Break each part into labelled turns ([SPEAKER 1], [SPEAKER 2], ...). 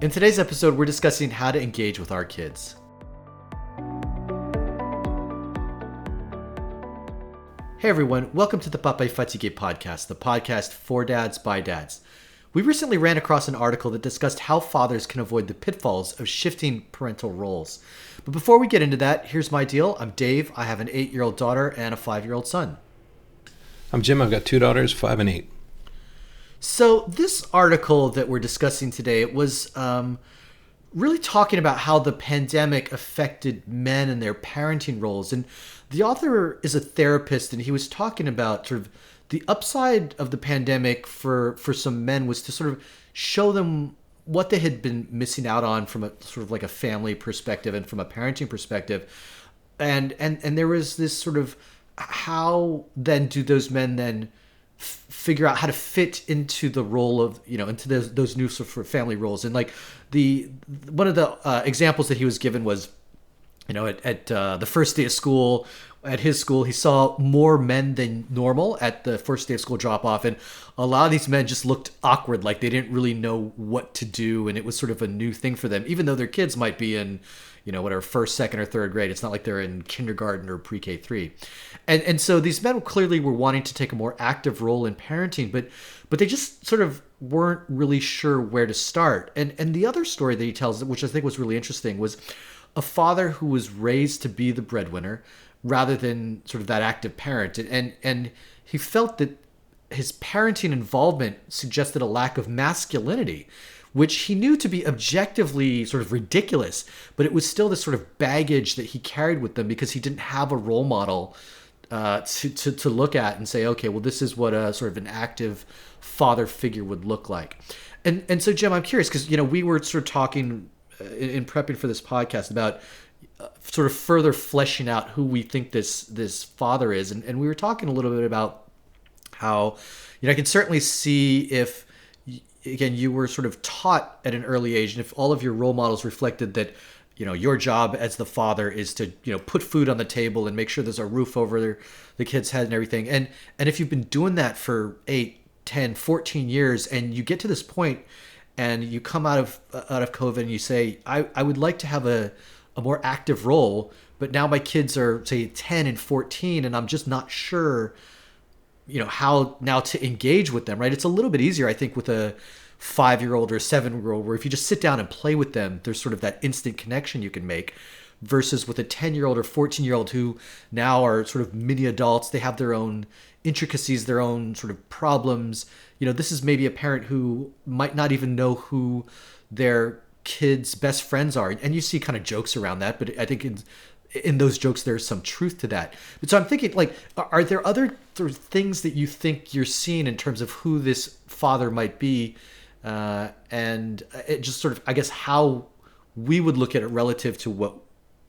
[SPEAKER 1] In today's episode, we're discussing how to engage with our kids. Hey everyone, welcome to the Papa Fatigue podcast, the podcast for dads by dads. We recently ran across an article that discussed how fathers can avoid the pitfalls of shifting parental roles. But before we get into that, here's my deal. I'm Dave. I have an eight year old daughter and a five year old son.
[SPEAKER 2] I'm Jim. I've got two daughters, five and eight.
[SPEAKER 1] So this article that we're discussing today was um, really talking about how the pandemic affected men and their parenting roles. And the author is a therapist, and he was talking about sort of the upside of the pandemic for for some men was to sort of show them what they had been missing out on from a sort of like a family perspective and from a parenting perspective and and and there was this sort of how then do those men then figure out how to fit into the role of you know into those those new sort of family roles and like the one of the uh, examples that he was given was you know at, at uh, the first day of school at his school, he saw more men than normal at the first day of school drop off. And a lot of these men just looked awkward, like they didn't really know what to do. And it was sort of a new thing for them, even though their kids might be in, you know, whatever, first, second, or third grade. It's not like they're in kindergarten or pre K three. And, and so these men clearly were wanting to take a more active role in parenting, but, but they just sort of weren't really sure where to start. And, and the other story that he tells, which I think was really interesting, was a father who was raised to be the breadwinner rather than sort of that active parent. And, and, and he felt that his parenting involvement suggested a lack of masculinity, which he knew to be objectively sort of ridiculous, but it was still this sort of baggage that he carried with them because he didn't have a role model uh, to, to, to look at and say, okay, well, this is what a sort of an active father figure would look like. And, and so, Jim, I'm curious because, you know, we were sort of talking uh, in, in prepping for this podcast about sort of further fleshing out who we think this this father is, and, and we were talking a little bit about how you know I can certainly see if again you were sort of taught at an early age, and if all of your role models reflected that you know your job as the father is to you know put food on the table and make sure there's a roof over the kid's head and everything and and if you've been doing that for 8 10 14 years and you get to this point and you come out of out of covid and you say i i would like to have a a more active role but now my kids are say 10 and 14 and i'm just not sure you know how now to engage with them right? It's a little bit easier i think with a five year old or seven year old where if you just sit down and play with them there's sort of that instant connection you can make versus with a 10 year old or 14 year old who now are sort of mini adults. They have their own intricacies their own sort of problems. You know this is maybe a parent who might not even know who their kids' best friends are, and you see kind of jokes around that. But I think in in those jokes there's some truth to that. But so I'm thinking, like, are there other of things that you think you're seeing in terms of who this father might be, uh, and it just sort of, I guess, how we would look at it relative to what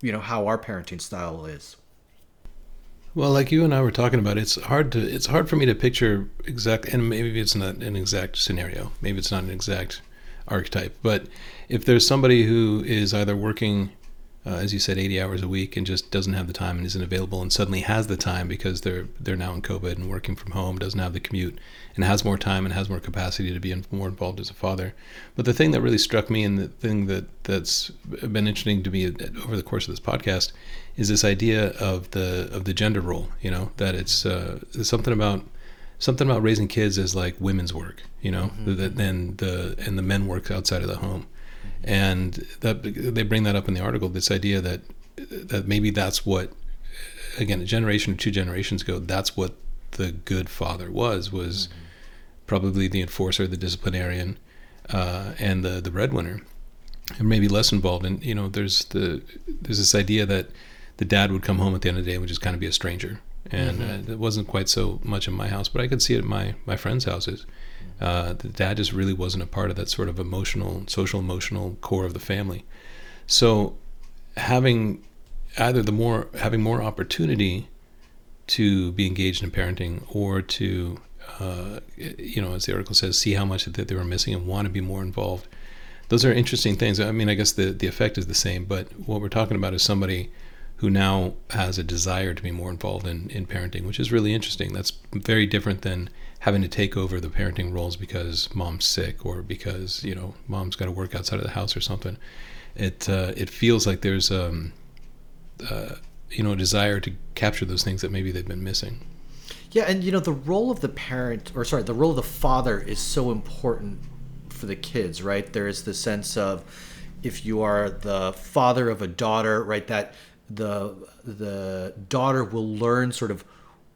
[SPEAKER 1] you know how our parenting style is.
[SPEAKER 2] Well, like you and I were talking about, it's hard to it's hard for me to picture exact, and maybe it's not an exact scenario, maybe it's not an exact archetype, but if there's somebody who is either working uh, as you said 80 hours a week and just doesn't have the time and isn't available and suddenly has the time because they're they're now in covid and working from home doesn't have the commute and has more time and has more capacity to be in, more involved as a father but the thing that really struck me and the thing that that's been interesting to me over the course of this podcast is this idea of the of the gender role you know that it's uh, something about something about raising kids as like women's work you know mm-hmm. that then the and the men work outside of the home and that they bring that up in the article. This idea that that maybe that's what again a generation or two generations ago that's what the good father was was mm-hmm. probably the enforcer, the disciplinarian, uh, and the the breadwinner, and maybe less involved. And you know, there's the there's this idea that the dad would come home at the end of the day and would just kind of be a stranger, and mm-hmm. uh, it wasn't quite so much in my house, but I could see it at my my friends' houses. Uh, the dad just really wasn't a part of that sort of emotional, social emotional core of the family. So having either the more having more opportunity to be engaged in parenting or to uh, you know as the article says see how much that they were missing and want to be more involved those are interesting things i mean i guess the, the effect is the same but what we're talking about is somebody who now has a desire to be more involved in, in parenting, which is really interesting. That's very different than having to take over the parenting roles because mom's sick or because you know mom's got to work outside of the house or something. It uh, it feels like there's um, uh, you know a desire to capture those things that maybe they've been missing.
[SPEAKER 1] Yeah, and you know the role of the parent, or sorry, the role of the father is so important for the kids, right? There is the sense of if you are the father of a daughter, right, that the the daughter will learn sort of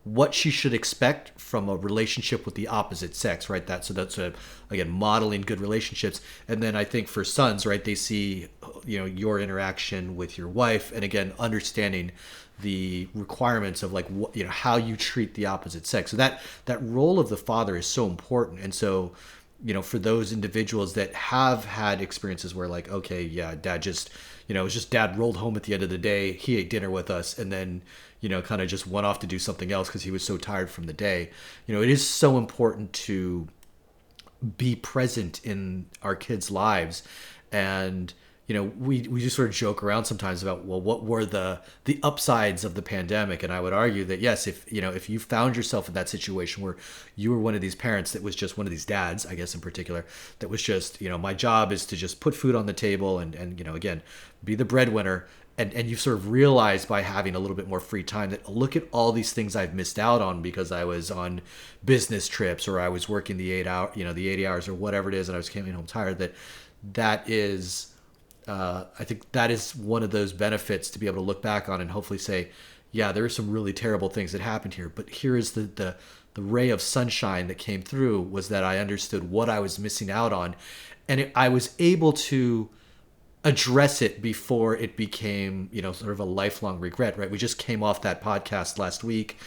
[SPEAKER 1] what she should expect from a relationship with the opposite sex, right? That so that's a, again modeling good relationships, and then I think for sons, right, they see you know your interaction with your wife, and again understanding the requirements of like what you know how you treat the opposite sex. So that that role of the father is so important, and so you know for those individuals that have had experiences where like okay yeah dad just you know it was just dad rolled home at the end of the day he ate dinner with us and then you know kind of just went off to do something else because he was so tired from the day. You know it is so important to be present in our kids lives and you know, we, we just sort of joke around sometimes about, well, what were the the upsides of the pandemic? And I would argue that yes, if you know, if you found yourself in that situation where you were one of these parents that was just one of these dads, I guess in particular, that was just, you know, my job is to just put food on the table and and you know, again, be the breadwinner. And and you sort of realize by having a little bit more free time that look at all these things I've missed out on because I was on business trips or I was working the eight hour, you know, the eighty hours or whatever it is, and I was coming home tired. That that is uh, I think that is one of those benefits to be able to look back on and hopefully say, yeah, there are some really terrible things that happened here, but here is the the the ray of sunshine that came through was that I understood what I was missing out on, and it, I was able to address it before it became you know sort of a lifelong regret. Right? We just came off that podcast last week,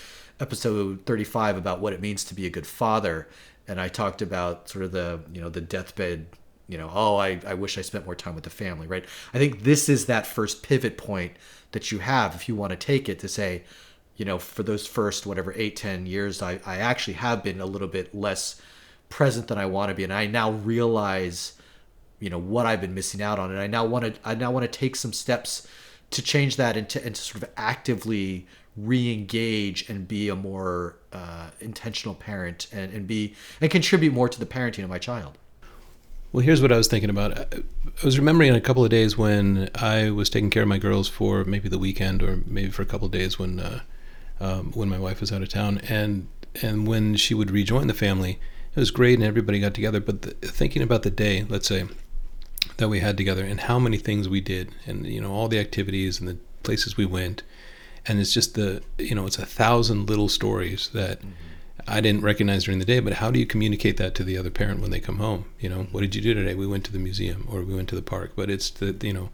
[SPEAKER 1] episode thirty five, about what it means to be a good father, and I talked about sort of the you know the deathbed you know, oh, I, I wish I spent more time with the family, right? I think this is that first pivot point that you have if you want to take it to say, you know, for those first whatever eight, ten years, I, I actually have been a little bit less present than I want to be. And I now realize, you know, what I've been missing out on. And I now want to I now want to take some steps to change that and to, and to sort of actively re-engage and be a more uh, intentional parent and, and be and contribute more to the parenting of my child.
[SPEAKER 2] Well, here's what I was thinking about. I was remembering a couple of days when I was taking care of my girls for maybe the weekend or maybe for a couple of days when uh, um, when my wife was out of town, and and when she would rejoin the family, it was great and everybody got together. But the, thinking about the day, let's say that we had together and how many things we did, and you know all the activities and the places we went, and it's just the you know it's a thousand little stories that. Mm-hmm I didn't recognize during the day, but how do you communicate that to the other parent when they come home? You know, what did you do today? We went to the museum or we went to the park, but it's the, you know,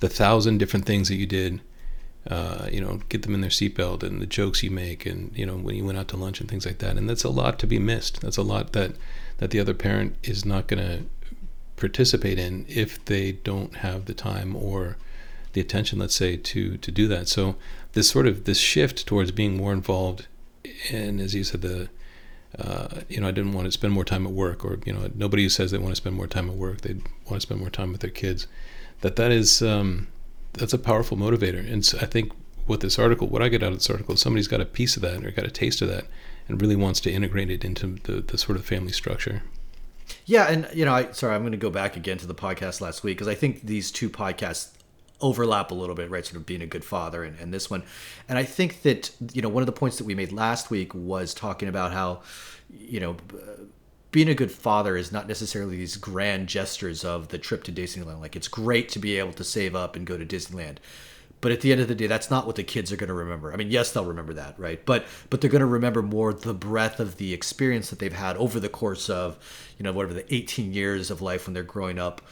[SPEAKER 2] the thousand different things that you did, uh, you know, get them in their seatbelt and the jokes you make and, you know, when you went out to lunch and things like that. And that's a lot to be missed. That's a lot that, that the other parent is not going to participate in if they don't have the time or the attention, let's say, to, to do that. So this sort of, this shift towards being more involved and as you said, the uh, you know, I didn't want to spend more time at work, or you know, nobody says they want to spend more time at work. They want to spend more time with their kids. That that is um, that's a powerful motivator, and so I think what this article, what I get out of this article, somebody's got a piece of that or got a taste of that, and really wants to integrate it into the, the sort of family structure.
[SPEAKER 1] Yeah, and you know, I sorry, I'm going to go back again to the podcast last week because I think these two podcasts overlap a little bit, right? Sort of being a good father and, and this one. And I think that, you know, one of the points that we made last week was talking about how, you know, being a good father is not necessarily these grand gestures of the trip to Disneyland. Like it's great to be able to save up and go to Disneyland. But at the end of the day, that's not what the kids are going to remember. I mean, yes, they'll remember that, right? But but they're going to remember more the breadth of the experience that they've had over the course of, you know, whatever the 18 years of life when they're growing up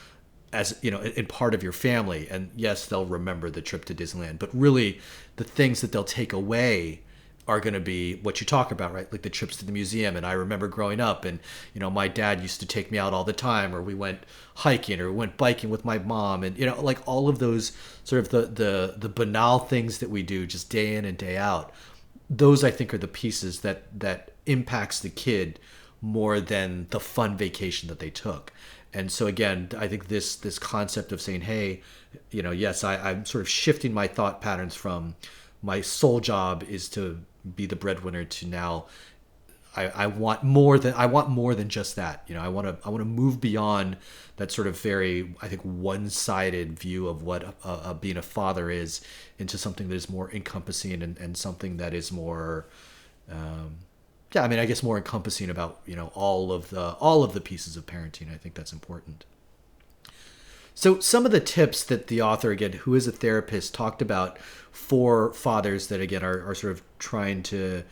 [SPEAKER 1] as you know in part of your family. And yes they'll remember the trip to disneyland but really the things that they'll take away are going to be what you talk about right? Like the trips to the museum. And i remember growing up and you know my dad used to take me out all the time or we went hiking or we went biking with my mom and you know like all of those sort of the the the banal things that we do just day in and day out those i think are the pieces that that impacts the kid more than the fun vacation that they took and so again i think this this concept of saying hey you know yes I, i'm sort of shifting my thought patterns from my sole job is to be the breadwinner to now I, I want more than I want more than just that. You know, I want to I want to move beyond that sort of very I think one-sided view of what a, a, being a father is into something that is more encompassing and, and something that is more um, yeah I mean I guess more encompassing about you know all of the all of the pieces of parenting. I think that's important. So some of the tips that the author again who is a therapist talked about for fathers that again are, are sort of trying to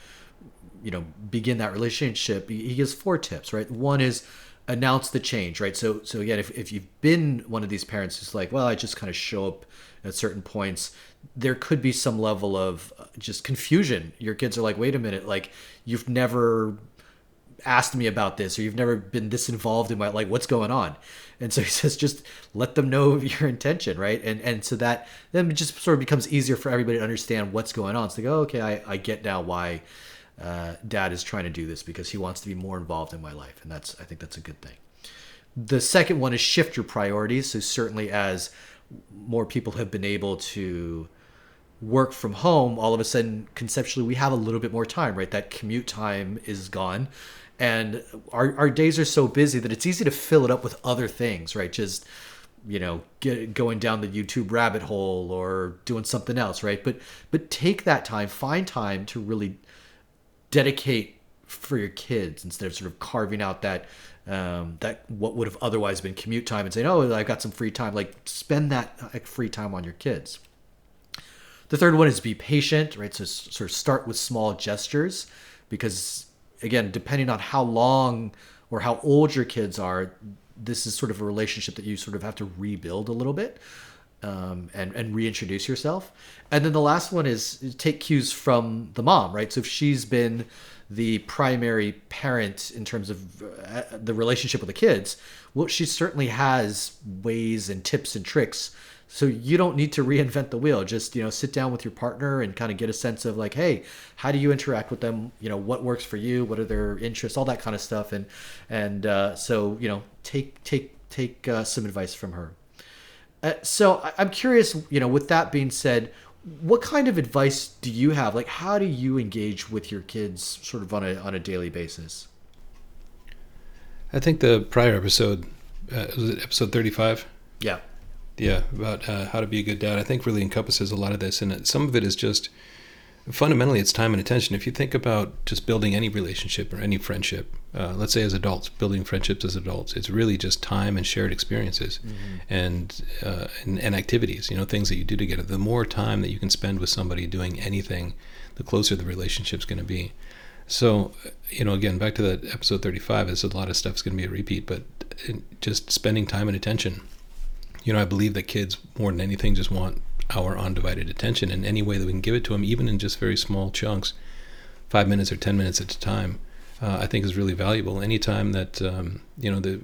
[SPEAKER 1] you know begin that relationship he gives four tips right one is announce the change right so so again if, if you've been one of these parents who's like well i just kind of show up at certain points there could be some level of just confusion. Your kids are like wait a minute like you've never asked me about this or you've never been this involved in my like what's going on? And so he says just let them know your intention right? And and so that then it just sort of becomes easier for everybody to understand what's going on. So they go okay i, I get now why uh, dad is trying to do this because he wants to be more involved in my life. And that's i think that's a good thing. The second one is shift your priorities. So certainly as more people have been able to work from home all of a sudden conceptually we have a little bit more time right? That commute time is gone. And our, our days are so busy that it's easy to fill it up with other things right? Just you know get, going down the youtube rabbit hole or doing something else right? But but take that time find time to really dedicate for your kids instead of sort of carving out that um, that what would have otherwise been commute time and saying, "Oh, I've got some free time." Like spend that like, free time on your kids. The third one is be patient, right? So sort of start with small gestures, because again, depending on how long or how old your kids are, this is sort of a relationship that you sort of have to rebuild a little bit. Um, and and reintroduce yourself. And then the last one is take cues from the mom, right? So if she's been the primary parent in terms of uh, the relationship with the kids, well, she certainly has ways and tips and tricks. So you don't need to reinvent the wheel. Just you know, sit down with your partner and kind of get a sense of like, hey, how do you interact with them? You know, what works for you? What are their interests? All that kind of stuff. And and uh, so you know, take take take uh, some advice from her. Uh, so I'm curious. You know, with that being said, what kind of advice do you have? Like, how do you engage with your kids sort of on a on a daily basis?
[SPEAKER 2] I think the prior episode uh, was it episode thirty five.
[SPEAKER 1] Yeah.
[SPEAKER 2] Yeah, about uh, how to be a good dad. I think really encompasses a lot of this, and some of it is just fundamentally it's time and attention. If you think about just building any relationship or any friendship, uh, let's say as adults, building friendships as adults, it's really just time and shared experiences mm-hmm. and, uh, and, and activities. You know, things that you do together. The more time that you can spend with somebody doing anything, the closer the relationship's going to be. So, you know, again, back to that episode 35, is a lot of stuff's going to be a repeat, but just spending time and attention. You know, I believe that kids more than anything just want our undivided attention in any way that we can give it to them, even in just very small chunks, five minutes or 10 minutes at a time uh, I think is really valuable. Anytime that um, you know, the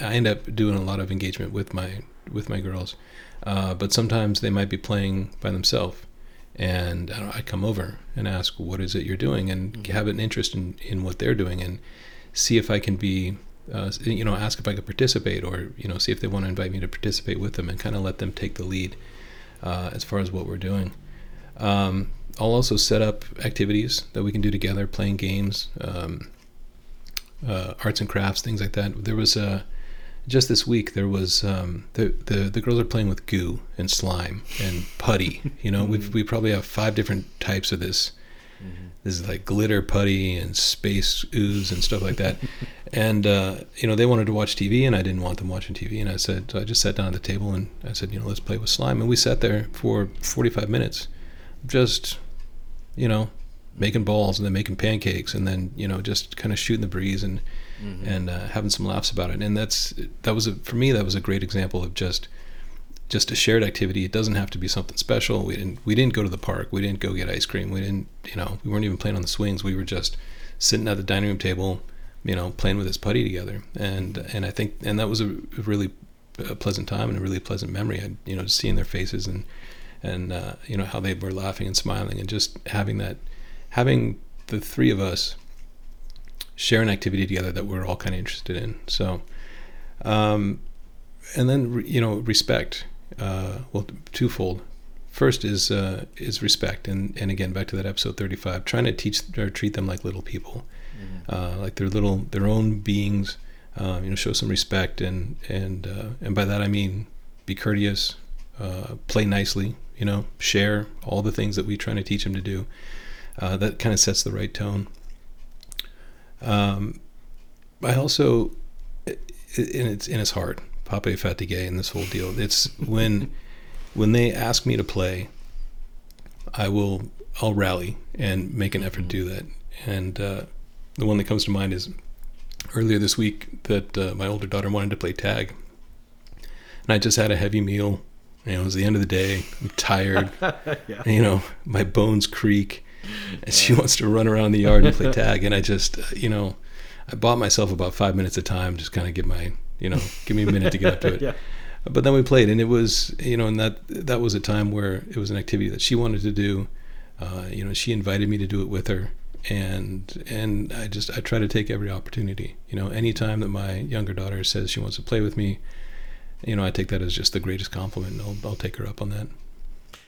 [SPEAKER 2] I end up doing a lot of engagement with my with my girls, uh, but sometimes they might be playing by themselves, and I, I, come over and ask, "What is it you're doing?" and mm-hmm. have an interest in in what they're doing, and see if I can be. Uh, you know, ask if I could participate, or you know, see if they want to invite me to participate with them, and kind of let them take the lead uh, as far as what we're doing. Um, I'll also set up activities that we can do together, playing games, um, uh, arts and crafts, things like that. There was a just this week there was um, the, the the girls are playing with goo and slime and putty. You know, we we probably have five different types of this. Mm-hmm. This is like glitter putty and space ooze and stuff like that. and uh, you know, they wanted to watch TV, and I didn't want them watching TV. And I said, so I just sat down at the table and I said, you know, let's play with slime. And we sat there for 45 minutes, just you know, making balls and then making pancakes and then you know just kind of shooting the breeze and mm-hmm. and uh, having some laughs about it and that's that was a, for me that was a great example of just just a shared activity. It doesn't have to be something special. We didn't we didn't go to the park. We didn't go get ice cream. We didn't you know we weren't even playing on the swings. We were just sitting at the dining room table you know playing with this putty together. And and I think and that was a really a pleasant time and a really pleasant memory. I, you know just seeing their faces and and uh, you know how they were laughing and smiling and just having that having the three of us share an activity together that we're all kind of interested in. So, Um, and then you know respect. Uh, well, twofold. First is uh, is respect, and and again back to that episode thirty five, trying to teach or treat them like little people, uh, like they're little their own beings. Um, you know, show some respect, and and uh, and by that I mean be courteous, uh, play nicely. You know, share all the things that we're trying to teach them to do. Uh, that kind of sets the right tone. Um, I also, and it's and it's hard. Papa Fatigue and this whole deal. It's when when they ask me to play, I will I'll rally and make an effort to do that. And uh, the one that comes to mind is earlier this week that uh, my older daughter wanted to play tag, and I just had a heavy meal. You know, it was the end of the day. I'm tired.
[SPEAKER 1] yeah.
[SPEAKER 2] You know, my bones creak, and she wants to run around the yard and play tag. And I just, uh, you know, I bought myself about five minutes of time, just kind of give my, you know, give me a minute to get up to it.
[SPEAKER 1] yeah.
[SPEAKER 2] But then we played, and it was, you know, and that that was a time where it was an activity that she wanted to do. Uh, you know, she invited me to do it with her, and and I just I try to take every opportunity. You know, anytime that my younger daughter says she wants to play with me, you know, I take that as just the greatest compliment, and I'll I'll take her up on that.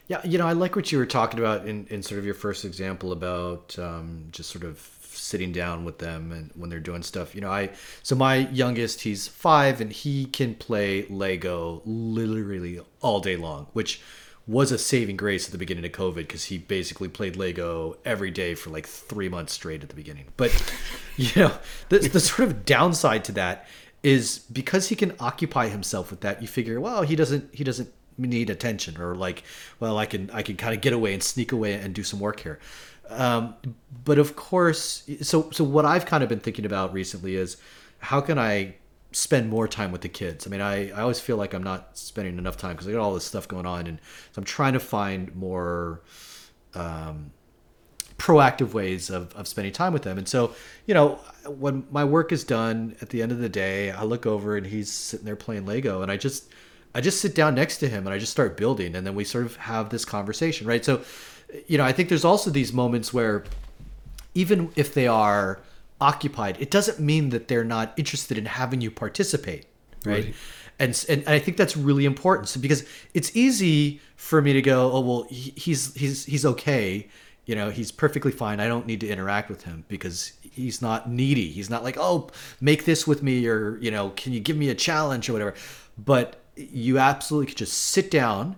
[SPEAKER 1] Yeah, you know, I like what you were talking about in, in sort of your first example about um, just sort of sitting down with them and when they're doing stuff. You know, I so my youngest, he's five, and he can play Lego literally all day long, which was a saving grace at the beginning of COVID because he basically played Lego every day for like three months straight at the beginning. But you know, the, the sort of downside to that is because he can occupy himself with that. You figure, well, he doesn't he doesn't need attention or like, well, I can I can kind of get away and sneak away and do some work here. Um, but of course, so so what I've kind of been thinking about recently is how can I spend more time with the kids. I mean, I, I always feel like I'm not spending enough time because I got all this stuff going on, and so I'm trying to find more um, proactive ways of, of spending time with them. And so, you know, when my work is done at the end of the day, I look over and he's sitting there playing Lego, and I just I just sit down next to him and I just start building, and then we sort of have this conversation, right? So, you know, I think there's also these moments where even if they are occupied, it doesn't mean that they're not interested in having you participate, right?
[SPEAKER 2] Right.
[SPEAKER 1] And, and I think that's really important so because it's easy for me to go, oh well, he- he's he's he's okay, you know, he's perfectly fine. I don't need to interact with him because he's not needy. He's not like, oh, make this with me or you know, can you give me a challenge or whatever. But you absolutely could just sit down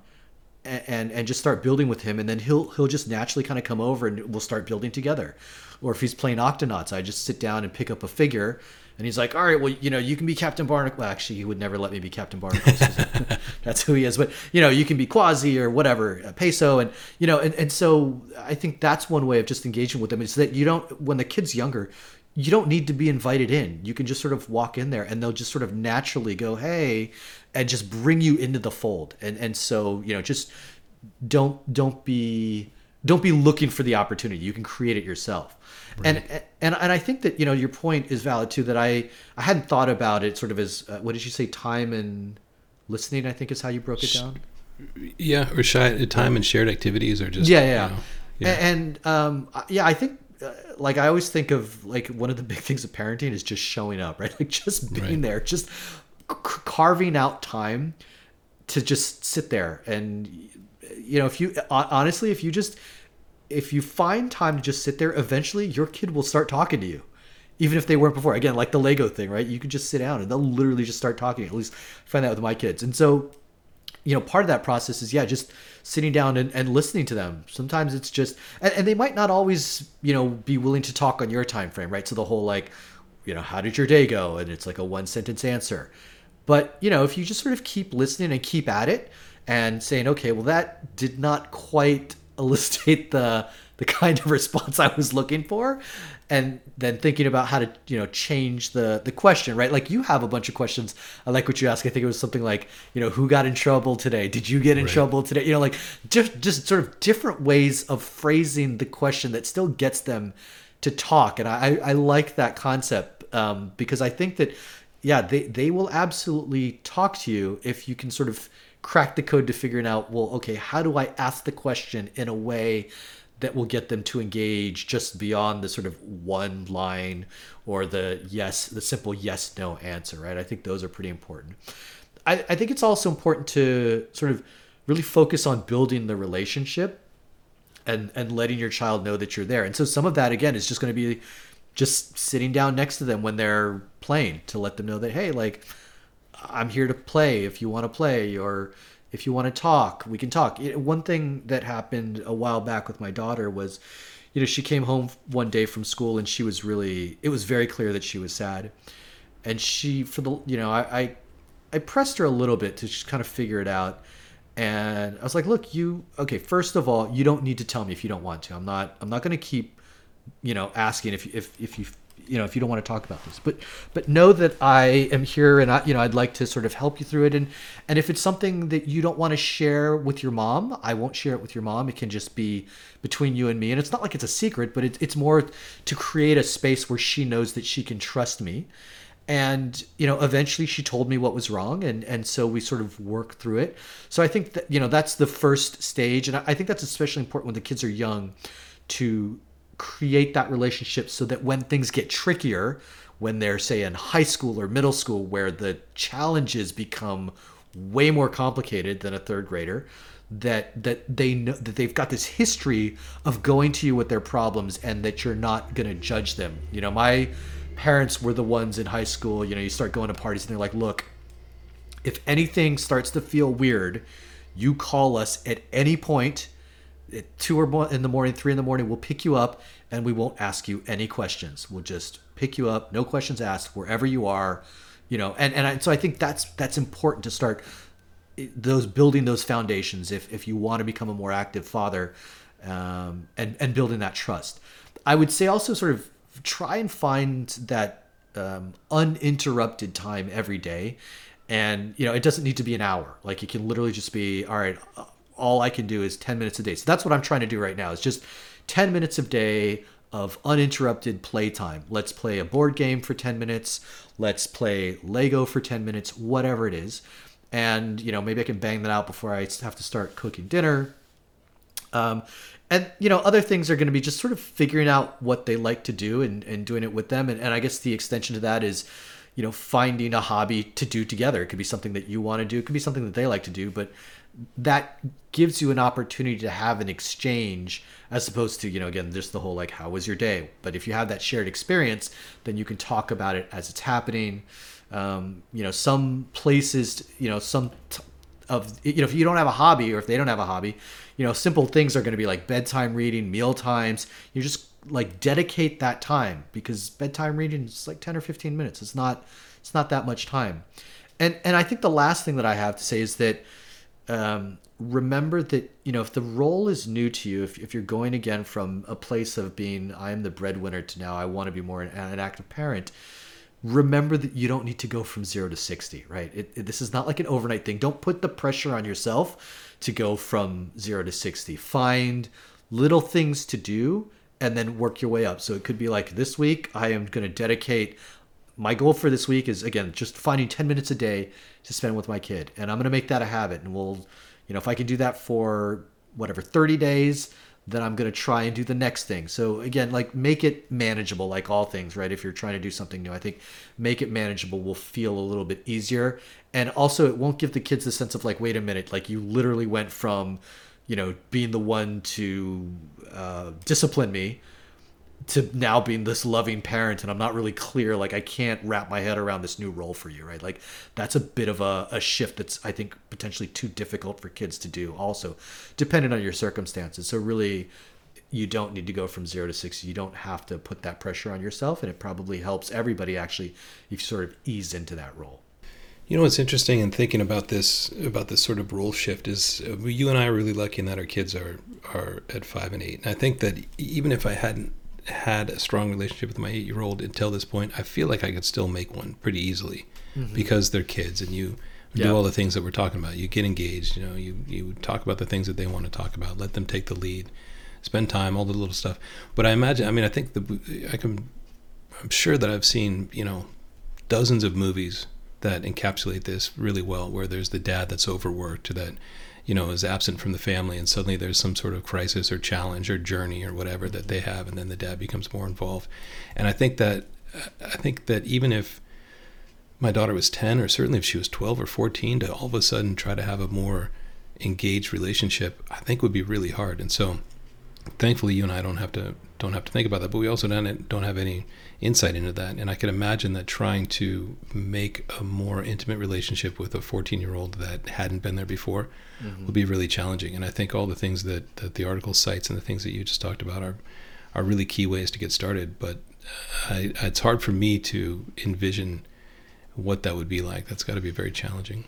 [SPEAKER 1] and, and just start building with him and then he'll he'll just naturally kind of come over and we'll start building together or if he's playing octonauts i just sit down and pick up a figure and he's like all right well you know you can be captain barnacle well actually he would never let me be captain barnacle that's who he is but you know you can be Kwazii or whatever uh, peso and you know and, and so i think that's one way of just engaging with them is that you don't when the kid's younger you don't need to be invited in. You can just sort of walk in there and they'll just sort of naturally go, hey, and just bring you into the fold. And and so, you know, just don't don't be don't be looking for the opportunity. You can create it yourself. And and and I think that, you know, your point is valid too that I I hadn't thought about it sort of as uh, what did you say time and listening, I think is how you broke it down.
[SPEAKER 2] Yeah, or shy time and shared activities are just
[SPEAKER 1] yeah
[SPEAKER 2] you
[SPEAKER 1] yeah,
[SPEAKER 2] know,
[SPEAKER 1] yeah. and um yeah i think uh, like i always think of like one of the big things of parenting is just showing up right like just being
[SPEAKER 2] Right.
[SPEAKER 1] there just carving out time to just sit there and you know if you uh, honestly if you just if you find time to just sit there eventually your kid will start talking to you even if they weren't before. Again like the lego thing right? You could just sit down and they'll literally just start talking at least I find that with my kids. And so you know part of that process is yeah just sitting down and, and listening to them. Sometimes it's just and, and they might not always you know be willing to talk on your time frame right? So the whole like you know how did your day go? And it's like a one sentence answer but you know if you just sort of keep listening and keep at it and saying okay well that did not quite elicit the the kind of response I was looking for and then thinking about how to you know change the the question right? Like you have a bunch of questions. I like what you asked I think it was something like you know who got in trouble today? Did you get in
[SPEAKER 2] Right.
[SPEAKER 1] trouble today? You know like just just sort of different ways of phrasing the question that still gets them to talk. And I I like that concept um, because I think that yeah they they will absolutely talk to you if you can sort of crack the code to figuring out well okay how do I ask the question in a way that will get them to engage just beyond the sort of one line or the yes, the simple yes no answer, right? I think those are pretty important. I, I think it's also important to sort of really focus on building the relationship and and letting your child know that you're there. And so some of that again is just going to be just sitting down next to them when they're playing to let them know that hey, like I'm here to play if you want to play or if you want to talk, we can talk. One thing that happened a while back with my daughter was, you know, she came home one day from school and she was really, it was very clear that she was sad. And she, for the, you know, I, I, I pressed her a little bit to just kind of figure it out. And I was like, look, you, okay, first of all, you don't need to tell me if you don't want to. I'm not, I'm not going to keep, you know, asking if, if, if you you know if you don't want to talk about this. But but know that i am here and i you know i'd like to sort of help you through it. And and if it's something that you don't want to share with your mom i won't share it with your mom. It can just be between you and me. And it's not like it's a secret but it, it's more to create a space where she knows that she can trust me. And you know eventually she told me what was wrong and and so we sort of worked through it. So i think that you know that's the first stage. And i think that's especially important when the kids are young to create that relationship so that when things get trickier, when they're, say, in high school or middle school, where the challenges become way more complicated than a third grader, that that they know that they've got this history of going to you with their problems and that you're not going to judge them. You know, my parents were the ones in high school, you know, you start going to parties and they're like, "Look, if anything starts to feel weird, you call us at any point at two or more in the morning, three in the morning, we'll pick you up and we won't ask you any questions. We'll just pick you up, no questions asked, wherever you are, you know. And and I, so I think that's that's important to start eh, those building those foundations if if you want to become a more active father, um, and and building that trust. I would say also sort of try and find that um, uninterrupted time every day and you know it doesn't need to be an hour like it can literally just be all right all I can do is 10 minutes a day. So that's what I'm trying to do right now. Is just 10 minutes a day of uninterrupted playtime. Let's play a board game for 10 minutes. Let's play Lego for 10 minutes, whatever it is. And, you know, maybe I can bang that out before I have to start cooking dinner. Um, and, you know, other things are going to be just sort of figuring out what they like to do and, and doing it with them. And, and I guess the extension to that is, you know, finding a hobby to do together. It could be something that you want to do, it could be something that they like to do, but that gives you an opportunity to have an exchange as opposed to you know again just the whole like how was your day? But if you have that shared experience then you can talk about it as it's happening. Um, you know some places you know some t- of you know if you don't have a hobby or if they don't have a hobby you know simple things are going to be like bedtime reading meal times. You just like dedicate that time because bedtime reading is like 10 or 15 minutes. It's not it's not that much time. And and i think the last thing that i have to say is that um, remember that you know if the role is new to you if, if you're going again from a place of being i'm the breadwinner to now i want to be more an, an active parent remember that you don't need to go from zero to 60 right? It, it, this is not like an overnight thing. Don't put the pressure on yourself to go from zero to 60 find little things to do and then work your way up. So it could be like this week i am going to dedicate my goal for this week is again just finding 10 minutes a day to spend with my kid. And i'm going to make that a habit. And we'll you know if i can do that for whatever 30 days then i'm going to try and do the next thing. So again like make it manageable like all things right? If you're trying to do something new i think make it manageable will feel a little bit easier. And also it won't give the kids the sense of like wait a minute like you literally went from you know being the one to uh, discipline me to now being this loving parent and I'm not really clear like I can't wrap my head around this new role for you right? Like that's a bit of a, a shift that's I think potentially too difficult for kids to do also depending on your circumstances. So really you don't need to go from zero to 60 you don't have to put that pressure on yourself and it probably helps everybody actually if you sort of ease into that role.
[SPEAKER 2] You know what's interesting in thinking about this about this sort of role shift is uh, you and I are really lucky in that our kids are are at five and eight. And I think that even if I hadn't had a strong relationship with my eight year old until this point, I feel like I could still make one pretty easily mm-hmm. because they're kids and you yeah. do all the things that we're talking about. You get engaged, you know, you, you talk about the things that they want to talk about, let them take the lead, spend time, all the little stuff. But I imagine, I mean, I think the, I can, I'm sure that I've seen, you know, dozens of movies that encapsulate this really well, where there's the dad that's overworked, that you know, is absent from the family, and suddenly there's some sort of crisis or challenge or journey or whatever that they have, and then the dad becomes more involved. And I think that I think that even if my daughter was 10, or certainly if she was 12 or 14, to all of a sudden try to have a more engaged relationship, I think would be really hard. And so, thankfully, you and I don't have to don't have to think about that. But we also don't don't have any insight into that. And I can imagine that trying to make a more intimate relationship with a 14 year old that hadn't been there before mm-hmm. will be really challenging. And I think all the things that, that the article cites and the things that you just talked about are are really key ways to get started. But I, it's hard for me to envision what that would be like. That's got to be very challenging.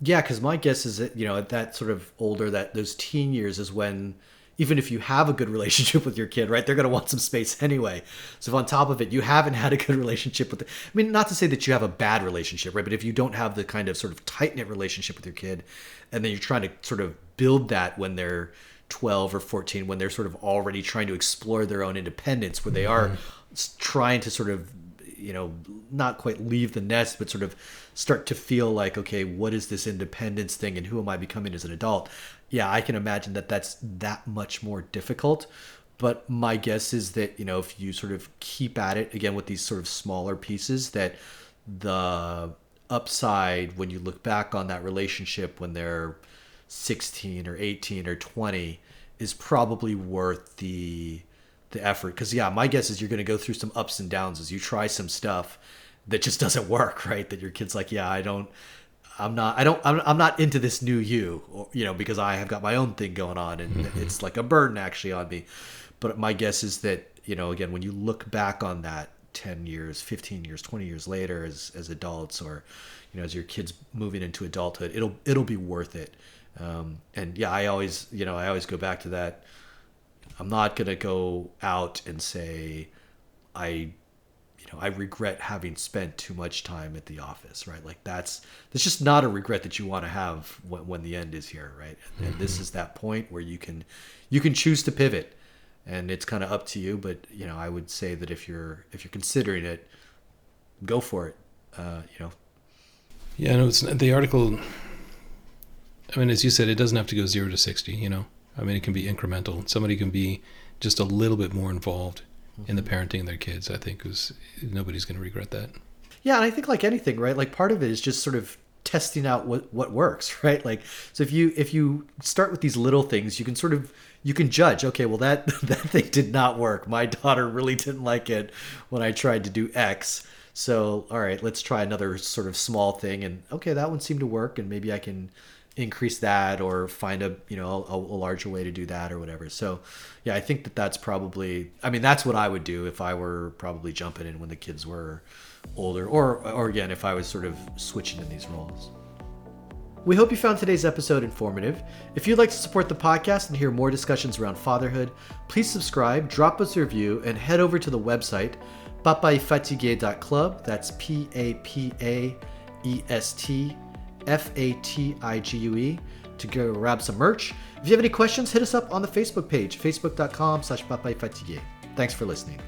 [SPEAKER 1] Yeah, because my guess is that you know at that sort of older, that those teen years is when even if you have a good relationship with your kid, right, they're going to want some space anyway. So if on top of it you haven't had a good relationship with, the, I mean, not to say that you have a bad relationship, right, but if you don't have the kind of sort of tight knit relationship with your kid, and then you're trying to sort of build that when they're 12 or 14, when they're sort of already trying to explore their own independence, where they are mm-hmm. trying to sort of you know not quite leave the nest but sort of start to feel like okay what is this independence thing and who am i becoming as an adult? Yeah i can imagine that that's that much more difficult. But my guess is that you know if you sort of keep at it again with these sort of smaller pieces that the upside when you look back on that relationship when they're 16 or 18 or 20 is probably worth the the effort. Because yeah my guess is you're going to go through some ups and downs as you try some stuff that just doesn't work right? That your kid's like yeah i don't i'm not i don't i'm, I'm not into this new you or, you know because i have got my own thing going on and mm-hmm. it's like a burden actually on me. But my guess is that you know again when you look back on that 10 years 15 years 20 years later as as adults or you know as your kids moving into adulthood it'll it'll be worth it. Um, and yeah i always you know i always go back to that I'm not going to go out and say I you know, I regret having spent too much time at the office, right? Like that's that's just not a regret that you want to have when, when the end is here, right? And, mm-hmm. this is that point where you can you can choose to pivot, and it's kind of up to you. But you know, I would say that if you're if you're considering it, go for it. Uh, you know.
[SPEAKER 2] Yeah, no, it's the article. I mean, as you said, it doesn't have to go zero to sixty. You know, I mean, it can be incremental. Somebody can be just a little bit more involved mm-hmm. in the mm-hmm. parenting of their kids. I think was nobody's going to regret that.
[SPEAKER 1] Yeah, and I think like anything, right? Like part of it is just sort of testing out what what works, right? Like so if you if you start with these little things, you can sort of you can judge, okay, well that that thing did not work. My daughter really didn't like it when I tried to do X. So, all right, let's try another sort of small thing and okay, that one seemed to work and maybe I can increase that or find a you know a, a, larger way to do that or whatever so yeah i think that that's probably i mean that's what i would do if i were probably jumping in when the kids were older or or again if i was sort of switching in these roles we hope you found today's episode informative. If you'd like to support the podcast and hear more discussions around fatherhood, please subscribe, drop us a review, and head over to the website papaestfatigue.club. That's P A P A E S T F A T I G U E, to go grab some merch. If you have any questions, hit us up on the Facebook page, facebook.com slash Thanks for listening.